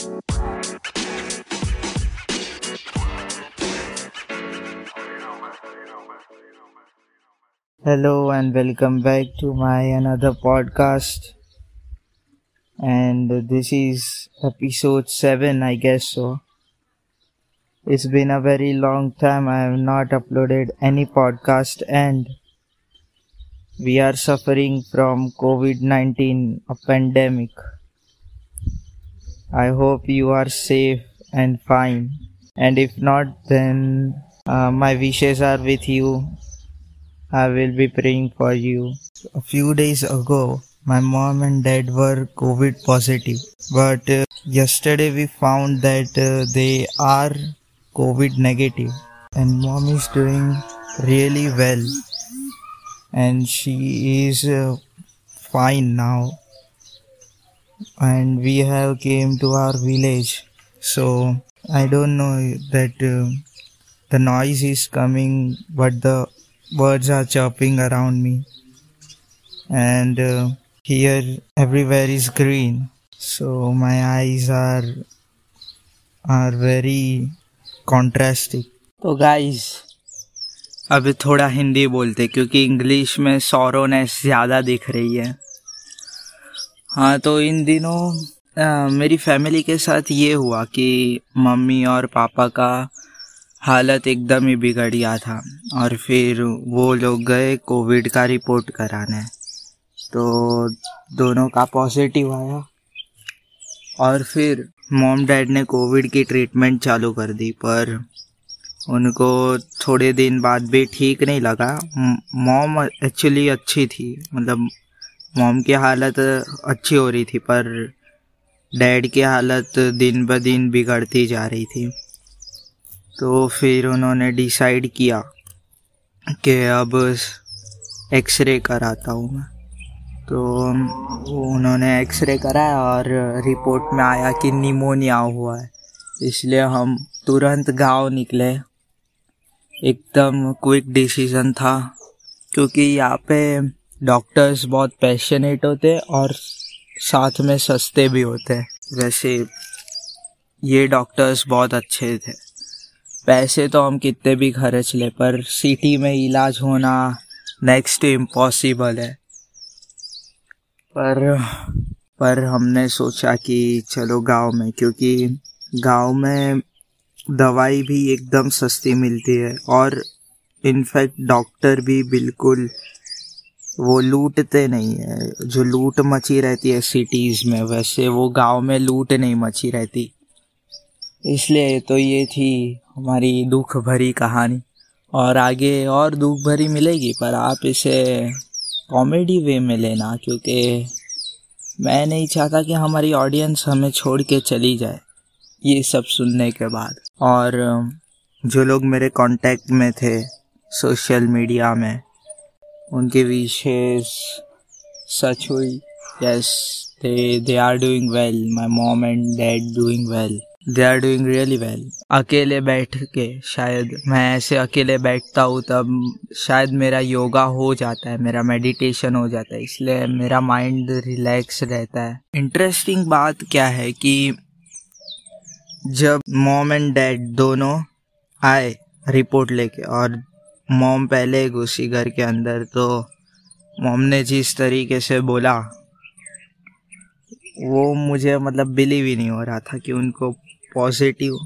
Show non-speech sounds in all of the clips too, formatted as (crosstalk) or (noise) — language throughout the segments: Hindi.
Hello and welcome back to my another podcast. And this is episode 7, I guess so. It's been a very long time I have not uploaded any podcast and we are suffering from COVID-19, a pandemic. I hope you are safe and fine. And if not, then uh, my wishes are with you. I will be praying for you. A few days ago, my mom and dad were COVID positive, but uh, yesterday we found that uh, they are COVID negative, and mom is doing really well, and she is uh, fine now and we have came to our village so i don't know that uh, the noise is coming but the birds are chirping around me and uh, here everywhere is green so my eyes are are very contrasting तो गाइस अभी थोड़ा हिंदी बोलते क्योंकि इंग्लिश में सौरोनेस ज़्यादा दिख रही है हाँ तो इन दिनों आ, मेरी फैमिली के साथ ये हुआ कि मम्मी और पापा का हालत एकदम ही बिगड़ गया था और फिर वो लोग गए कोविड का रिपोर्ट कराने। तो दोनों का पॉजिटिव आया और फिर मॉम डैड ने कोविड की ट्रीटमेंट चालू कर दी पर उनको थोड़े दिन बाद भी ठीक नहीं लगा। मॉम एक्चुअली अच्छी थी मतलब मॉम की हालत अच्छी हो रही थी, पर डैड की हालत दिन ब दिन बिगड़ती जा रही थी। तो फिर उन्होंने डिसाइड किया कि अब एक्सरे कराता हूँ मैं। तो उन्होंने एक्सरे कराया और रिपोर्ट में आया कि निमोनिया हुआ है। इसलिए हम तुरंत गाँव निकले। एकदम क्विक डिसीज़न था, क्योंकि यहाँ पे डॉक्टर्स बहुत पैशनेट होते हैं और साथ में सस्ते भी होते हैं। वैसे ये डॉक्टर्स बहुत अच्छे थे। पैसे तो हम कितने भी खर्च ले, पर सिटी में इलाज होना नेक्स्ट इम्पॉसिबल है। पर पर हमने सोचा कि चलो गाँव में, क्योंकि गाँव में दवाई भी एकदम सस्ती मिलती है और इनफैक्ट डॉक्टर भी बिल्कुल वो लूटते नहीं है। जो लूट मची रहती है सिटीज़ में, वैसे वो गाँव में लूट नहीं मची रहती। इसलिए तो ये थी हमारी दुख भरी कहानी। और आगे और दुख भरी मिलेगी, पर आप इसे कॉमेडी वे में लेना, क्योंकि मैं नहीं चाहता कि हमारी ऑडियंस हमें छोड़ के चली जाए, ये सब सुनने के बाद। और जो लोग मेरे कांटेक्ट में थे सोशल मीडिया में उनके विशेष सच हुई। Yes they they are doing well my mom and dad doing well they are doing really well अकेले बैठ के शायद मैं ऐसे अकेले बैठता हूँ तब शायद मेरा योगा हो जाता है, मेरा मेडिटेशन हो जाता है, इसलिए मेरा माइंड रिलैक्स रहता है। इंटरेस्टिंग बात क्या है कि जब मॉम एंड डैड दोनों आए रिपोर्ट लेके और मॉम पहले घुसी घर के अंदर तो मॉम ने जिस तरीके से बोला, वो मुझे मतलब बिलीव ही नहीं हो रहा था कि उनको पॉजिटिव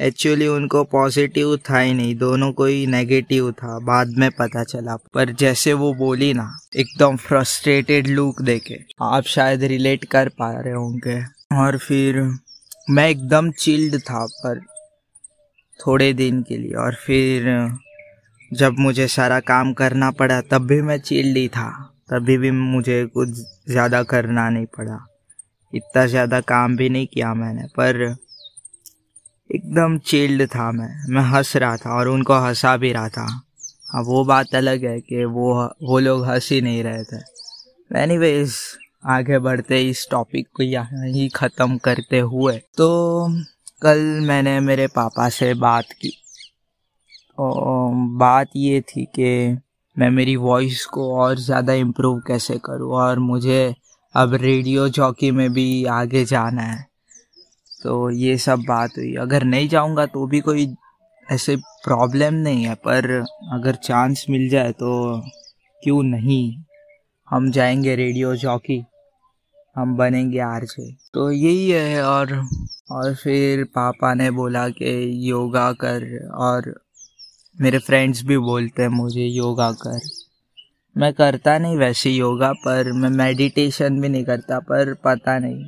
एक्चुअली उनको पॉजिटिव था ही नहीं, दोनों को ही नेगेटिव था, बाद में पता चला। पर जैसे वो बोली ना, एकदम फ्रस्ट्रेटेड लुक देके आप शायद रिलेट कर पा रहे होंगे। और फिर मैं एकदम चिल्ड था, पर थोड़े दिन के लिए, और फिर जब मुझे सारा काम करना पड़ा, तब भी मैं चिल्ली था। तभी भी मुझे कुछ ज़्यादा करना नहीं पड़ा। इतना ज़्यादा काम भी नहीं किया मैंने, पर एकदम चिल्ड था मैं। मैं हंस रहा था और उनको हंसा भी रहा था। अब वो बात अलग है कि वो वो लोग हंस ही नहीं रहे थे। एनी आगे बढ़ते इस टॉपिक को यहाँ ही ख़त्म करते हुए। तो कल मैंने मेरे पापा से बात की। बात ये थी कि मैं मेरी वॉइस को और ज़्यादा इम्प्रूव कैसे करूँ और मुझे अब रेडियो चौकी में भी आगे जाना है। तो ये सब बात हुई। अगर नहीं जाऊँगा तो भी कोई ऐसे प्रॉब्लम नहीं है, पर अगर चांस मिल जाए तो क्यों नहीं? हम जाएँगे रेडियो जॉकी हम बनेंगे आर से तो यही है और और फिर पापा ने बोला कि योगा कर और मेरे फ्रेंड्स भी बोलते हैं मुझे योगा कर. मैं करता नहीं वैसे योगा पर मैं मेडिटेशन भी नहीं करता पर पता नहीं।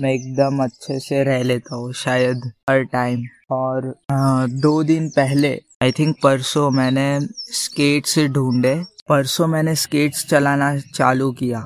मैं एकदम अच्छे से रह लेता हूँ शायद हर टाइम और आ, दो दिन पहले आई थिंक परसों मैंने स्केट्स ढूंढे। परसों मैंने स्केट्स चलाना चालू किया।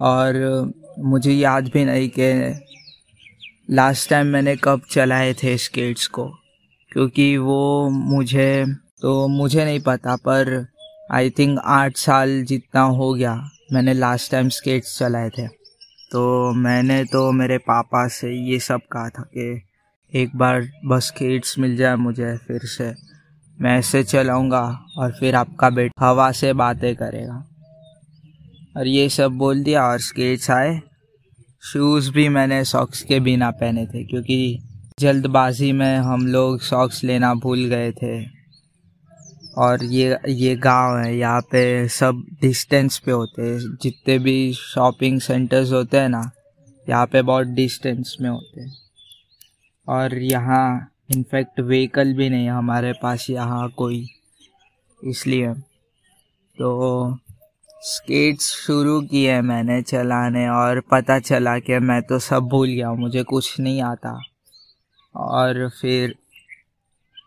और मुझे याद भी नहीं कि लास्ट टाइम मैंने कब चलाए थे स्केट्स को। क्योंकि वो मुझे तो मुझे नहीं पता, पर आई थिंक आठ साल जितना हो गया, मैंने लास्ट टाइम स्केट्स चलाए थे। तो मैंने तो मेरे पापा से ये सब कहा था कि एक बार बस स्केट्स मिल जाए मुझे, फिर से मैं ऐसे चलाऊँगा और फिर आपका बेटा हवा से बातें करेगा। और ये सब बोल दिया और स्केट्स आए। शूज़ भी मैंने सॉक्स के बिना पहने थे, क्योंकि जल्दबाजी में हम लोग सॉक्स लेना भूल गए थे। और ये ये गाँव है, यहाँ पे सब डिस्टेंस पे होते हैं। जितने भी शॉपिंग सेंटर्स होते हैं ना, यहाँ पे बहुत डिस्टेंस में होते हैं। और यहाँ इनफैक्ट व्हीकल भी नहीं हमारे पास यहाँ कोई, इसलिए। तो स्केट्स शुरू किए मैंने चलाने और पता चला कि मैं तो सब भूल गया मुझे कुछ नहीं आता। और फिर,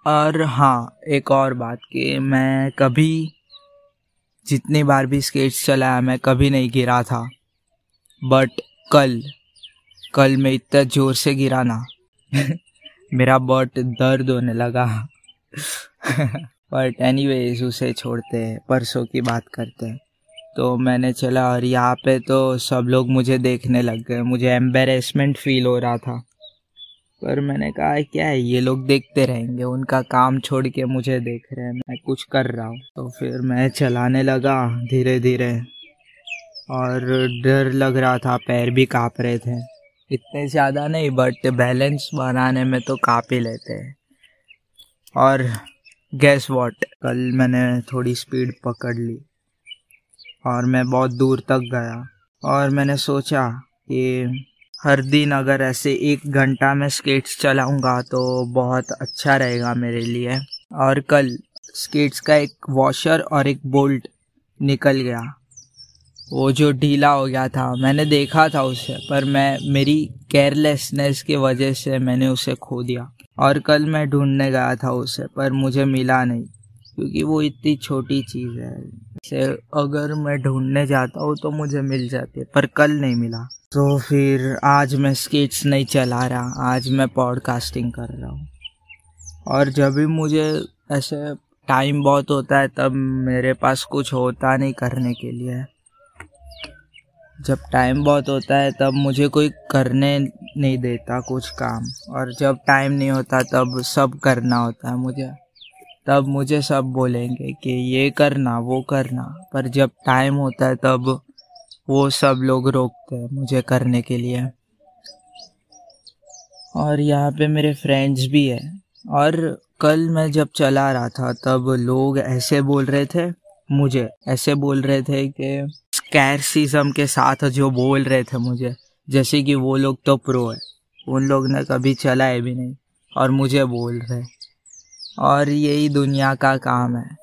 और हाँ एक और बात कि मैं कभी, जितनी बार भी स्केट्स चलाया मैं कभी नहीं गिरा था। बट कल कल मैं इतना ज़ोर से गिरा ना। (laughs) मेरा बट दर्द होने लगा। (laughs) बट एनीवेज उसे छोड़ते हैं, परसों की बात करते हैं। तो मैंने चला और यहाँ पे तो सब लोग मुझे देखने लग गए। मुझे एम्बेरसमेंट फील हो रहा था। पर मैंने कहा, क्या है, ये लोग देखते रहेंगे, उनका काम छोड़ के मुझे देख रहे हैं, मैं कुछ कर रहा हूँ। तो फिर मैं चलाने लगा धीरे धीरे और डर लग रहा था, पैर भी काँप रहे थे। इतने ज़्यादा नहीं बट बैलेंस बनाने में तो काँप ही लेते हैं। और गैस वॉट कल मैंने थोड़ी स्पीड पकड़ ली और मैं बहुत दूर तक गया और मैंने सोचा कि हर दिन अगर ऐसे एक घंटा में स्केट्स चलाऊँगा तो बहुत अच्छा रहेगा मेरे लिए। और कल स्केट्स का एक वॉशर और एक बोल्ट निकल गया। वो जो ढीला हो गया था, मैंने देखा था उसे, पर मैं, मेरी केयरलेसनेस की वजह से मैंने उसे खो दिया। और कल मैं ढूँढने गया था उसे, पर मुझे मिला नहीं, क्योंकि वो इतनी छोटी चीज़ है। अगर मैं ढूँढने जाता हूँ तो मुझे मिल जाती है, पर कल नहीं मिला। तो फिर आज मैं स्केट्स नहीं चला रहा, आज मैं पॉडकास्टिंग कर रहा हूँ। और जब भी मुझे ऐसे टाइम बहुत होता है, तब मेरे पास कुछ होता नहीं करने के लिए। जब टाइम बहुत होता है, तब मुझे कोई करने नहीं देता कुछ काम। और जब टाइम नहीं होता, तब सब करना होता है मुझे। तब मुझे सब बोलेंगे कि ये करना, वो करना। पर जब टाइम होता है, तब वो सब लोग रोकते हैं मुझे करने के लिए। और यहाँ पे मेरे फ्रेंड्स भी है। और कल मैं जब चला रहा था, तब लोग ऐसे बोल रहे थे, मुझे ऐसे बोल रहे थे कि स्कैरसिज्म के साथ जो बोल रहे थे मुझे, जैसे कि वो लोग तो प्रो है। उन लोग ने कभी चलाए भी नहीं और मुझे बोल रहे। और यही दुनिया का काम है।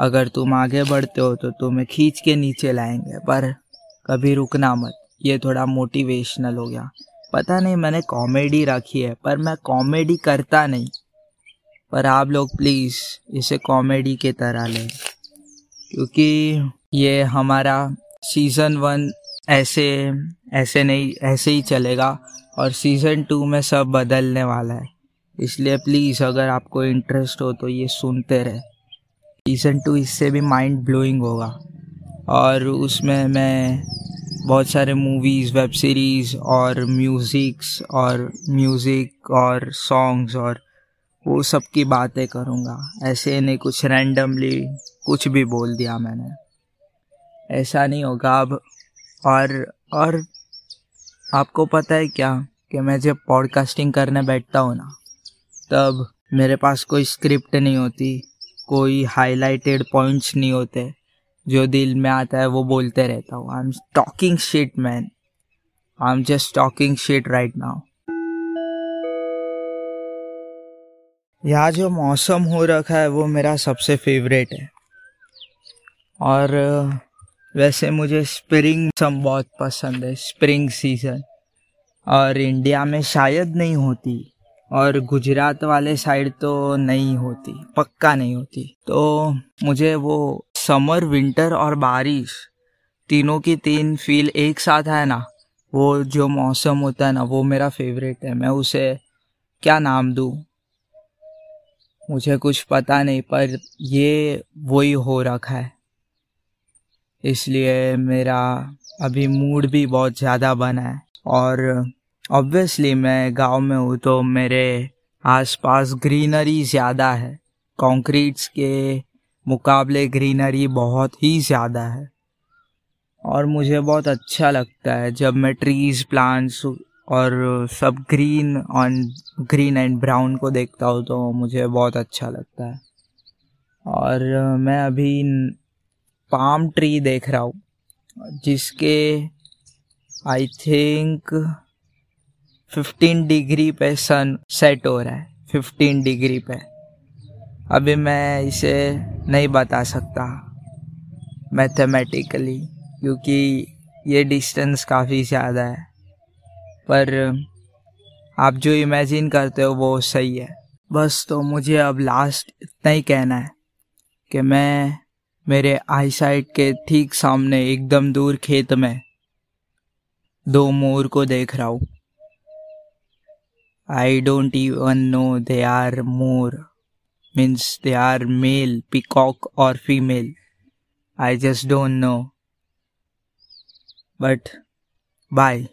अगर तुम आगे बढ़ते हो तो तुम्हें खींच के नीचे लाएँगे, पर कभी रुकना मत। ये थोड़ा मोटिवेशनल हो गया। पता नहीं, मैंने कॉमेडी रखी है, पर मैं कॉमेडी करता नहीं। पर आप लोग प्लीज़ इसे कॉमेडी के तरह लें। क्योंकि ये हमारा सीज़न वन ऐसे ऐसे नहीं, ऐसे ही चलेगा। और सीज़न टू में सब बदलने वाला है। इसलिए प्लीज़ अगर आपको इंटरेस्ट हो तो ये सुनते रहे। सीज़न टू इससे भी माइंड ब्लोइंग होगा। और उसमें मैं बहुत सारे मूवीज़ वेब सीरीज़ और म्यूज़िक्स और म्यूज़िक और सॉन्ग्स और वो सब की बातें करूँगा। ऐसे नहीं कुछ रैंडमली कुछ भी बोल दिया मैंने। ऐसा नहीं होगा अब। और और आपको पता है क्या कि मैं जब पॉडकास्टिंग करने बैठता हूँ ना, तब मेरे पास कोई स्क्रिप्ट नहीं होती, कोई हाईलाइटेड पॉइंट्स नहीं होते। जो दिल में आता है वो बोलते रहता हूँ। I am talking shit man I am just talking shit right now यहाँ जो मौसम हो रखा है वो मेरा सबसे फेवरेट है। और वैसे मुझे स्प्रिंग मौसम बहुत पसंद है स्प्रिंग सीज़न और इंडिया में शायद नहीं होती, और गुजरात वाले साइड तो नहीं होती, पक्का नहीं होती। तो मुझे वो समर विंटर और बारिश। तीनों की तीन फील एक साथ है ना? वो जो मौसम होता है ना, वो मेरा फेवरेट है। मैं उसे क्या नाम दूँ? मुझे कुछ पता नहीं, पर ये वही हो रखा है। इसलिए मेरा अभी मूड भी बहुत ज़्यादा बना है। और ऑब्वियसली मैं गाँव में हूँ तो मेरे आसपास ग्रीनरी ज़्यादा है। कंक्रीट्स के मुकाबले ग्रीनरी बहुत ही ज़्यादा है। और मुझे बहुत अच्छा लगता है जब मैं ट्रीज प्लांट्स और सब green on green and brown को देखता हूँ तो मुझे बहुत अच्छा लगता है। और मैं अभी पाम ट्री देख रहा हूँ, जिसके आई थिंक फिफ्टीन डिग्री पे सन सेट हो रहा है फिफ्टीन डिग्री पे। अभी मैं इसे नहीं बता सकता मैथमेटिकली क्योंकि ये डिस्टेंस काफ़ी ज़्यादा है। पर आप जो इमेजिन करते हो वो सही है। बस तो मुझे अब लास्ट इतना ही कहना है कि मैं मेरे आई साइड के ठीक सामने एकदम दूर खेत में दो मोर को देख रहा हूँ। I don't even know they are more means they are male, peacock or female. I just don't know. But bye.